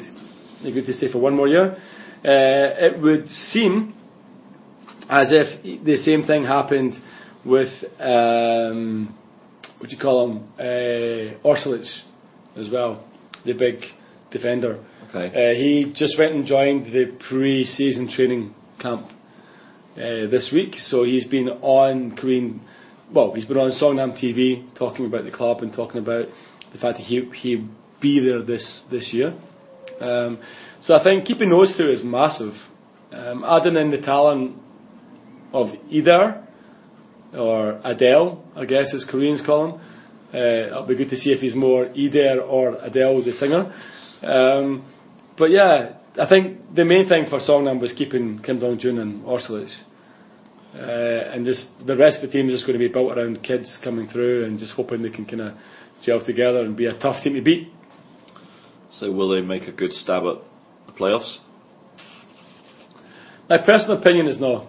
They agreed to stay for one more year. Uh, it would seem as if the same thing happened with um, what do you call him, uh, as well, the big defender. Okay. Uh, he just went and joined the pre-season training camp uh, this week, so he's been on Korean. Well, he's been on Songnam TV talking about the club and talking about the fact that he he'll be there this this year. Um, so I think keeping those two is massive. Um, adding in the talent of either or Adele, I guess as Koreans call him. Uh, it'll be good to see if he's more Eder or Adele, the singer. Um, but yeah, I think the main thing for Songnam was keeping Kim Dong Jun and Orsulic. Uh, and just the rest of the team is just going to be built around kids coming through and just hoping they can kind of gel together and be a tough team to beat. So will they make a good stab at the playoffs? My personal opinion is no.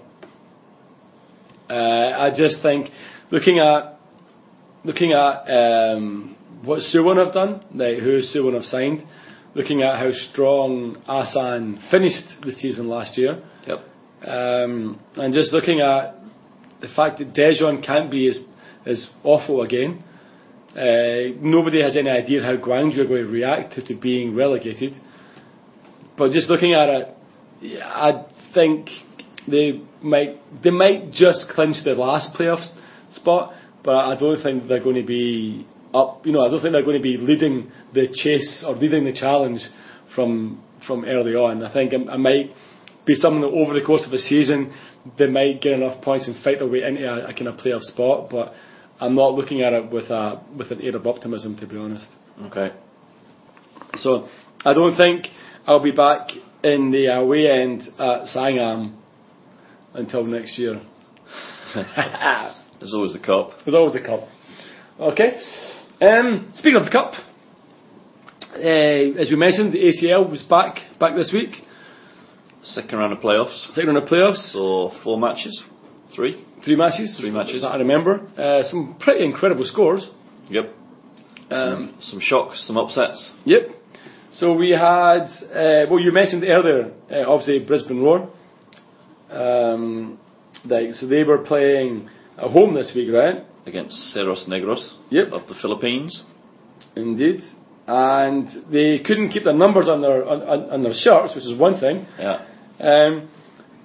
Uh, I just think looking at looking at um, what Suwon have done, like who Suwon have signed, looking at how strong Asan finished the season last year, Yep. um, and just looking at the fact that Daejeon can't be as as awful again. Uh, nobody has any idea how Gwangju are going to react to, to being relegated. But just looking at it, I think they might they might just clinch the last playoff spot, but I don't think they're going to be up. You know, I don't think they're going to be leading the chase or leading the challenge from from early on. I think it, it might be something that over the course of a season they might get enough points and fight their way into a, a kind of playoff spot, but. I'm not looking at it with a with an air of optimism, to be honest. Okay. So I don't think I'll be back in the away end at Sangam until next year. There's always the cup. There's always the cup. Okay. Um, speaking of the cup, uh, as we mentioned, the ACL was back back this week. Second round of playoffs. Second round of playoffs, So four matches, three. three matches. Three matches. that I remember. Uh, some pretty incredible scores. Yep. Um, some, some shocks, some upsets. Yep. So we had, uh, well, you mentioned earlier, uh, obviously Brisbane Roar. Um, like, so they were playing at home this week, right? against Ceres-Negros Yep. of the Philippines. Indeed. And they couldn't keep their numbers on their on, on, their shirts, which is one thing. Yeah. Um,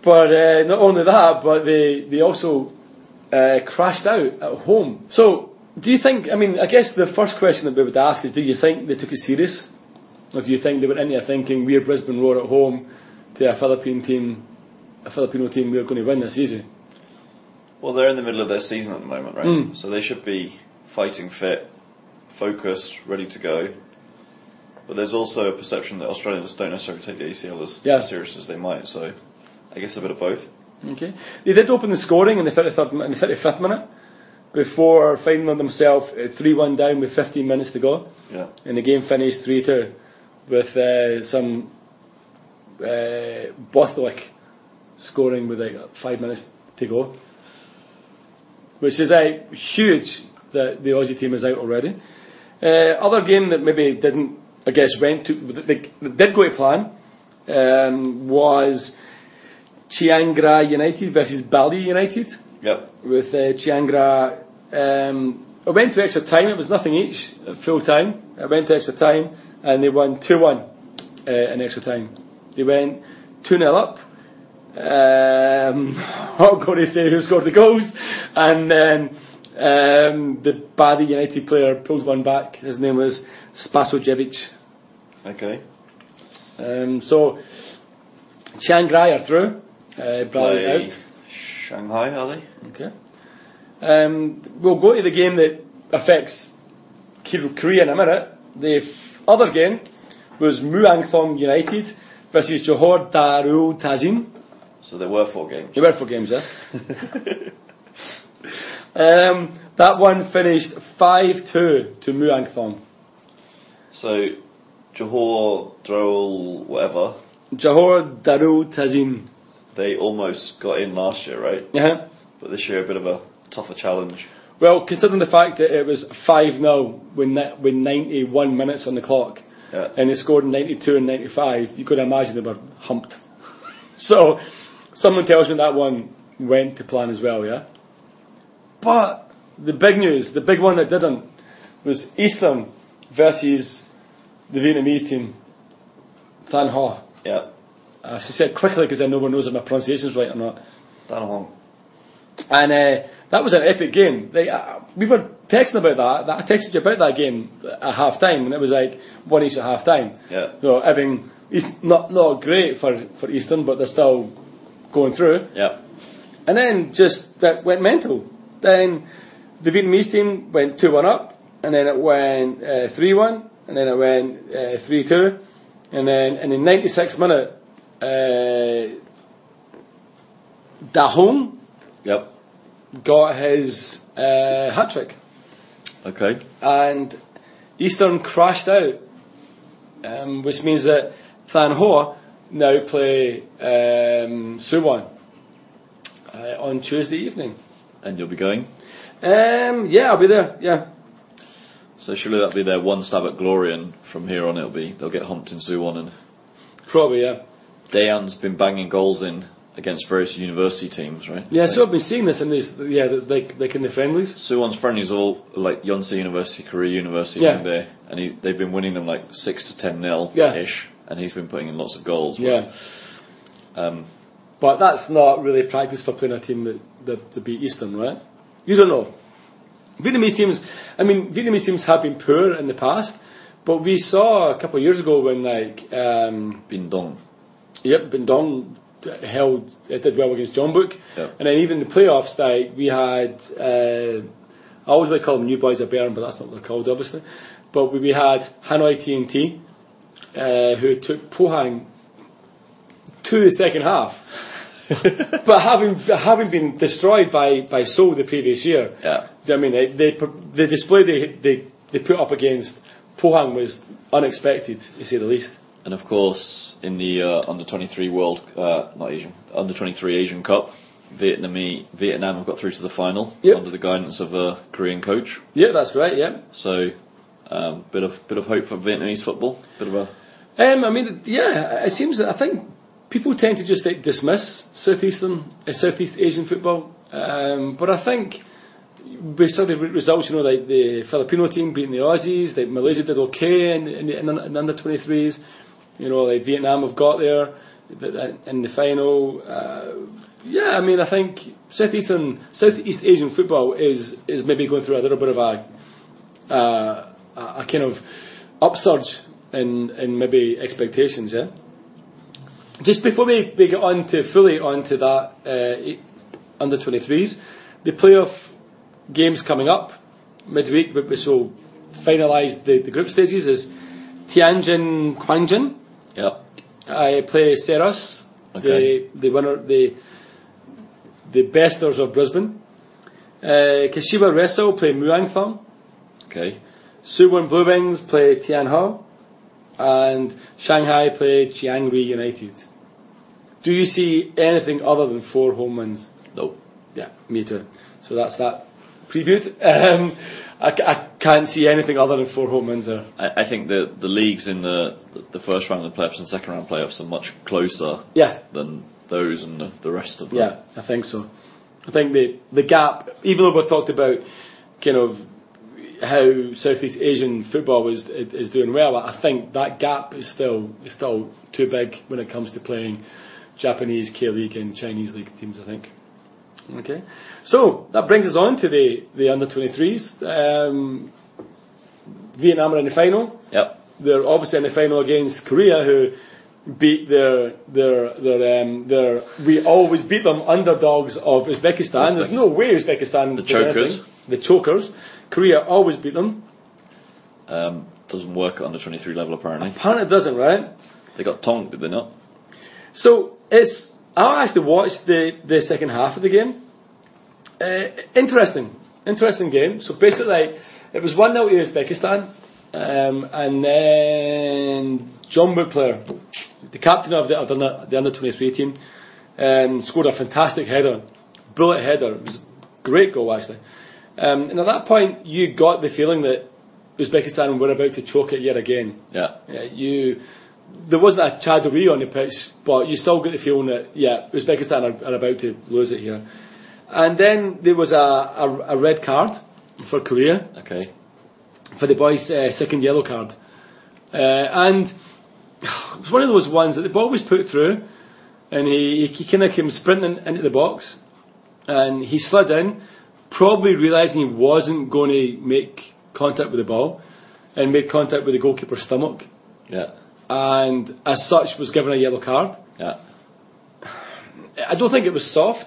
but uh, not only that, but they they also uh, crashed out at home. So, do you think? I mean, I guess the first question that we would ask is, do you think they took it serious, or do you think they were in there thinking we're Brisbane Roar at home to a Philippine team, a Filipino team, we're going to win this easy? Well, they're in the middle of their season at the moment, right? Mm. So they should be fighting fit focused, ready to go. But there's also a perception that Australians don't necessarily take the ACL as, Yeah. serious as they might. So I guess a bit of both. Okay. They did open the scoring in the 33rd, mi- in the 35th minute before finding themselves 3 1 down with 15 minutes to go. Yeah. And the game finished 3 2 with uh, some uh, Bothwick scoring with like five minutes to go. Which is uh, huge that the Aussie team is out already. Uh, other game that maybe didn't, I guess, went to, that they- did go to plan um, was Chiang Rai United versus Bali United Yep. with uh, Chiangra. Um, it went to extra time. It was nothing each full time. It went to extra time, and they won two one uh, in extra time. They went two 0 up. Um, I'm going to say who scored the goals, and then um, the Bali United player pulled one back. His name was Spasojevic. Okay. Um, so Chiang Rai are through. Uh, out. Shanghai, are they? Okay. Um, we'll go to the game that affects Korea in a minute. The f- other game was Muang Thong United versus Johor Darul Tazim. So there were four games. There were four games, yes. um, that one finished 5 2 to Muang Thong. So Johor, Drole, whatever, Johor Darul Tazim. they almost got in last year, right? Yeah. But this year a bit of a tougher challenge. Well, considering the fact that it was 5 0 with, with 91 minutes on the clock, Yeah. and they scored 92 and 95, you could imagine they were humped. so, someone tells me that one went to plan as well, yeah? But the big news, the big one that didn't, was Eastern versus the Vietnamese team, Than Ho. Yeah. I should say it quickly because then no one knows if my pronunciation's right or not. Dan Hong. And uh, that was an epic game. Like, uh, we were texting about that. that. I texted you about that game at half time, and it was like one each at half time. Yeah. So having East, not not great for for Eastern, but they're still going through. Yeah. And then just that went mental. Then the Vietnamese team went two one up, and then it went uh, three one, and then it went uh, three two, and then and in the 96th minute, uh, Da Hong Yep. got his uh, hat trick, Okay. and Eastern crashed out, um, which means that Thanh Hoa now play um, Suwon uh, on Tuesday evening. And you'll be going. Um, yeah, I'll be there. Yeah, So surely that'll be their one stab at glory, and from here on it'll be they'll get humped in Suwon. And probably. Yeah, Dejan's been banging goals in against various university teams, right? yeah. So I've been seeing this in these. Yeah, like like in the friendlies. Suwon's friendlies all like Yonsei University, Korea University, Yeah. there, and he, they've been winning them like six to ten nil Yeah. ish, and he's been putting in lots of goals. Yeah, Um, but that's not really practice for playing a team that that to beat Eastern, right? You don't know. Vietnamese teams. I mean, Vietnamese teams have been poor in the past, but we saw a couple of years ago when like. Um, Binh Duong. Yep, Binh Duong held it did well against Jeonbuk, Yep. and then even the playoffs like we had. Uh, I always to call them New Boys of Bern, but that's not what they're called, obviously. But we, we had Hanoi TNT, uh, who took Pohang to the second half, but having having been destroyed by by Seoul the previous year. Yeah. Do you know what I mean they, they, the display they, they they put up against Pohang was unexpected, to say the least. And of course, in the uh, under 23 World, uh, not Asian, under 23 Asian Cup, Vietnam, Vietnam have got through to the final Yep. under the guidance of a Korean coach. Yeah, that's right. Yeah. So, um, bit of bit of hope for Vietnamese football. Bit of a Um, I mean, yeah, it seems I think people tend to just like, dismiss southeastern, uh, Southeast Asian football, um, but I think we saw the re- results. You know, like the Filipino team beating the Aussies, like Malaysia did okay in, in, the, in, the- the under 23s. You know, like Vietnam have got there th- in the final. Uh, yeah, I mean, I think southeastern, Southeast Asian football is is maybe going through a little bit of a uh, a kind of upsurge in, in maybe expectations, yeah? Just before we, we get on to fully onto that uh, under 23s, the playoff games coming up midweek, but which will finalised the, the group stages is Tianjin Quanjian. Yep. I play Ceres, Okay. the the winner, the the besters of Brisbane. Uh, Kashiwa Reysol play Muangthong. Okay. Suwon Blue Wings play Tianhao, and Shanghai play Chiang Rai United. Do you see anything other than four home wins? No. Yeah, me too. So that's that previewed. Um, I, I can't see anything other than four home wins there. I, I think the the leagues in the the first round of the playoffs and second round playoffs are much closer Yeah, than those and the, the rest of them. yeah, I think so. I think the the gap, even though we've talked about kind of how Southeast Asian football is is doing well, I think that gap is still is still too big when it comes to playing Japanese K League and Chinese League teams. I think. Okay, so that brings us on to the the under 23s. Um, Vietnam are in the final. Yep. They're obviously in the final against Korea, who beat their their their um, their. We always beat them underdogs of Uzbekistan. There's no way Uzbekistan. The chokers. anything. The chokers. Korea always beat them. Um, doesn't work at under 23 level apparently. Apparently it doesn't, right? They got tonked, did they not? So it's. I actually watched the the second half of the game. Uh, interesting, interesting game. So basically, it was one 0 to Uzbekistan, um, and then John Woodplayer, the captain of the, of the, the under twenty three team, um, scored a fantastic header, bullet header. It was a great goal actually. Um, and at that point, you got the feeling that Uzbekistan were about to choke it yet again. Yeah. Yeah, you there wasn't a Cha Du-ri on the pitch, but you still get the feeling that yeah, Uzbekistan are, are about to lose it here. And then there was a, a, a red card for Korea Okay. for the boys' uh, second yellow card, uh, and it was one of those ones that the ball was put through, and he he kind of came sprinting into the box, and he slid in, probably realising he wasn't going to make contact with the ball, and made contact with the goalkeeper's stomach Yeah. and as such was given a yellow card. Yeah. I don't think it was soft.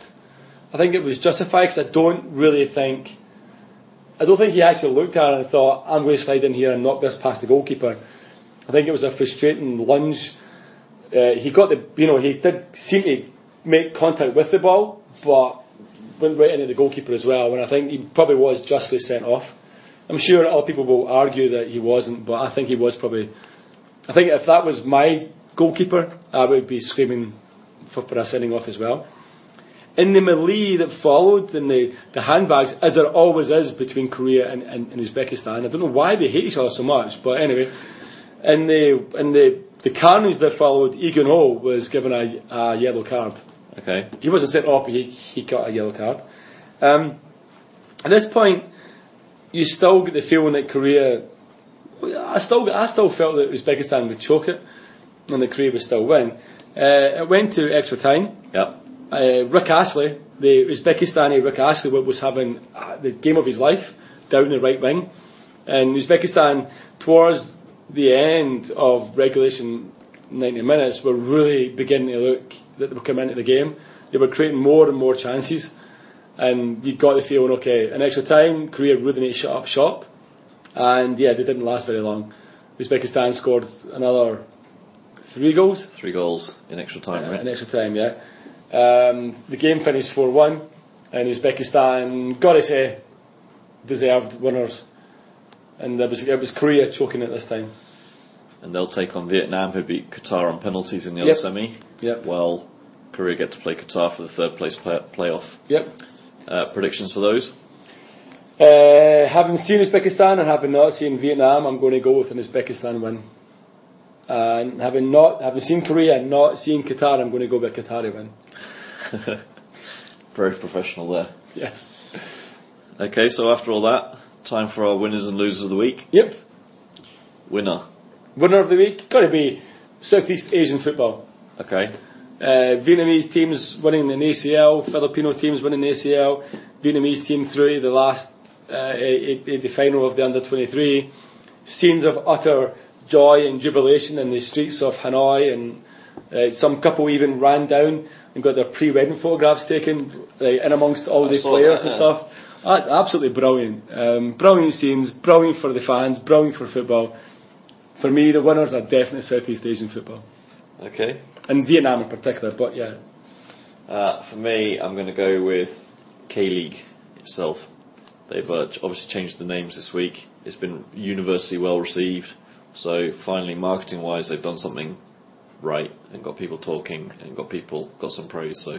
I think it was justified because I don't really think. I don't think he actually looked at it and thought, I'm going to slide in here and knock this past the goalkeeper. I think it was a frustrating lunge. Uh, he got the, you know, he did seem to make contact with the ball, but went right into the goalkeeper as well. And I think he probably was justly sent off. I'm sure other people will argue that he wasn't, but I think he was probably. I think if that was my goalkeeper, I would be screaming for, for a sending off as well. In the melee that followed, in the, the handbags, as there always is between Korea and, and, and Uzbekistan, I don't know why they hate each other so much, but anyway, in the in the, the carnage that followed, Egan Ho was given a, a yellow card. Okay. He wasn't sent off, but he, he got a yellow card. Um, at this point, you still get the feeling that Korea. I still, I still felt that Uzbekistan would choke it, and that Korea would still win. Uh, it went to extra time. Yep. Uh, Rick Astley, the Uzbekistani Rick Astley, was having uh, the game of his life down the right wing, and Uzbekistan towards the end of regulation 90 minutes were really beginning to look that they were coming into the game. They were creating more and more chances, and you got the feeling, okay, in extra time, Korea really need to shut up shop, and yeah, they didn't last very long. Uzbekistan scored another three goals Three goals in extra time, uh, right? in extra time, yeah. Um, the game finished 4 1, and Uzbekistan, gotta say, deserved winners. And it was, it was Korea choking it this time. And they'll take on Vietnam, who beat Qatar on penalties in the Yep. other semi. Yep. While Korea get to play Qatar for the third place play- playoff. Yep. Uh, predictions for those? Uh, having seen Uzbekistan and having not seen Vietnam, I'm going to go with an Uzbekistan win. And having not having seen Korea and not seen Qatar, I'm going to go with a Qatari win. Very professional there. Yes. Okay, so after all that, time for our winners and losers of the week. Yep. Winner. Winner of the week, got to be Southeast Asian football. Okay. Uh, Vietnamese teams winning an ACL, Filipino teams winning the ACL, Vietnamese team through the last, uh, the final of the under 23. Scenes of utter joy and jubilation in the streets of Hanoi, and uh, some couple even ran down and got their pre-wedding photographs taken uh, in amongst all I the players that, and yeah. stuff. Absolutely brilliant. Um, brilliant scenes, brilliant for the fans, brilliant for football. For me, the winners are definitely Southeast Asian football. Okay. And Vietnam in particular, but yeah. Uh, for me, I'm going to go with K League itself. They've uh, obviously changed the names this week. It's been universally well received. So finally, marketing wise, they've done something right and got people talking and got people got some praise. So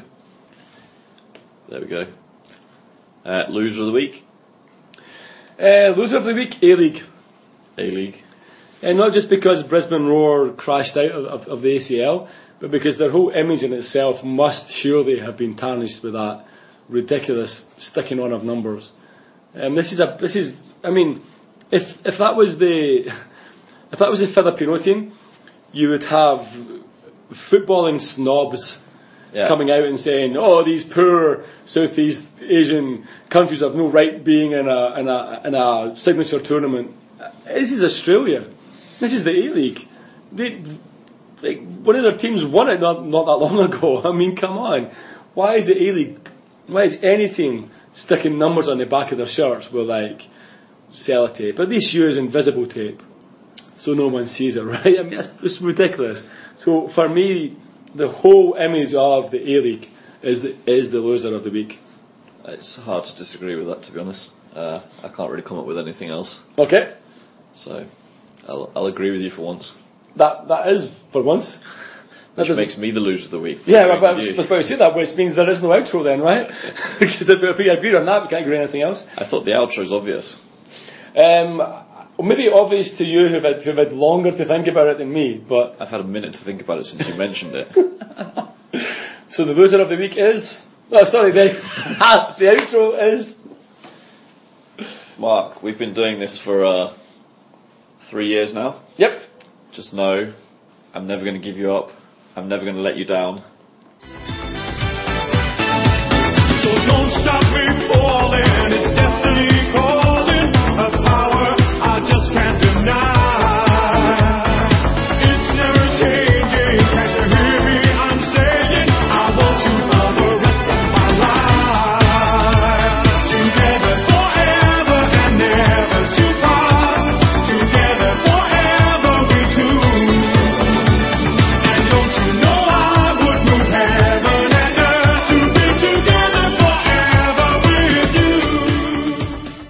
there we go. Uh, loser of the week, Uh, loser of the week, A League. A League. And not just because Brisbane Roar crashed out of, of, of the ACL, but because their whole image in itself must surely have been tarnished with that ridiculous sticking on of numbers. And this is a this is I mean, if if that was the if that was the Filipino team, you would have footballing snobs Yeah. coming out and saying, "Oh, these poor Southeast Asian countries have no right being in a in a in a signature tournament." Uh, this is Australia. This is the A League. They, like, one of their teams won it not not that long ago. I mean, come on. Why is the A League? Why is any team sticking numbers on the back of their shirts with like sellotape? At least use invisible tape, so no one sees it, right? I mean, that's just ridiculous. So for me, the whole image of the A League is the, is the loser of the week. It's hard to disagree with that, to be honest. Uh, I can't really come up with anything else. Okay, So I'll, I'll agree with you for once. that that is for once. That Which doesn't- makes me the loser of the week. Yeah, but I was about to say that, which means there is no outro then, right? because if we agree on that, we can't agree on anything else. I thought the outro's obvious. Um, maybe obvious to you who've had, who've had longer to think about it than me, but I've had a minute to think about it since you mentioned it. so the loser of the week is. Oh, sorry, the, the outro is. Mark, we've been doing this for uh, three years now. Yep. Just know, I'm never going to give you up. I'm never going to let you down. So don't stop me falling. It's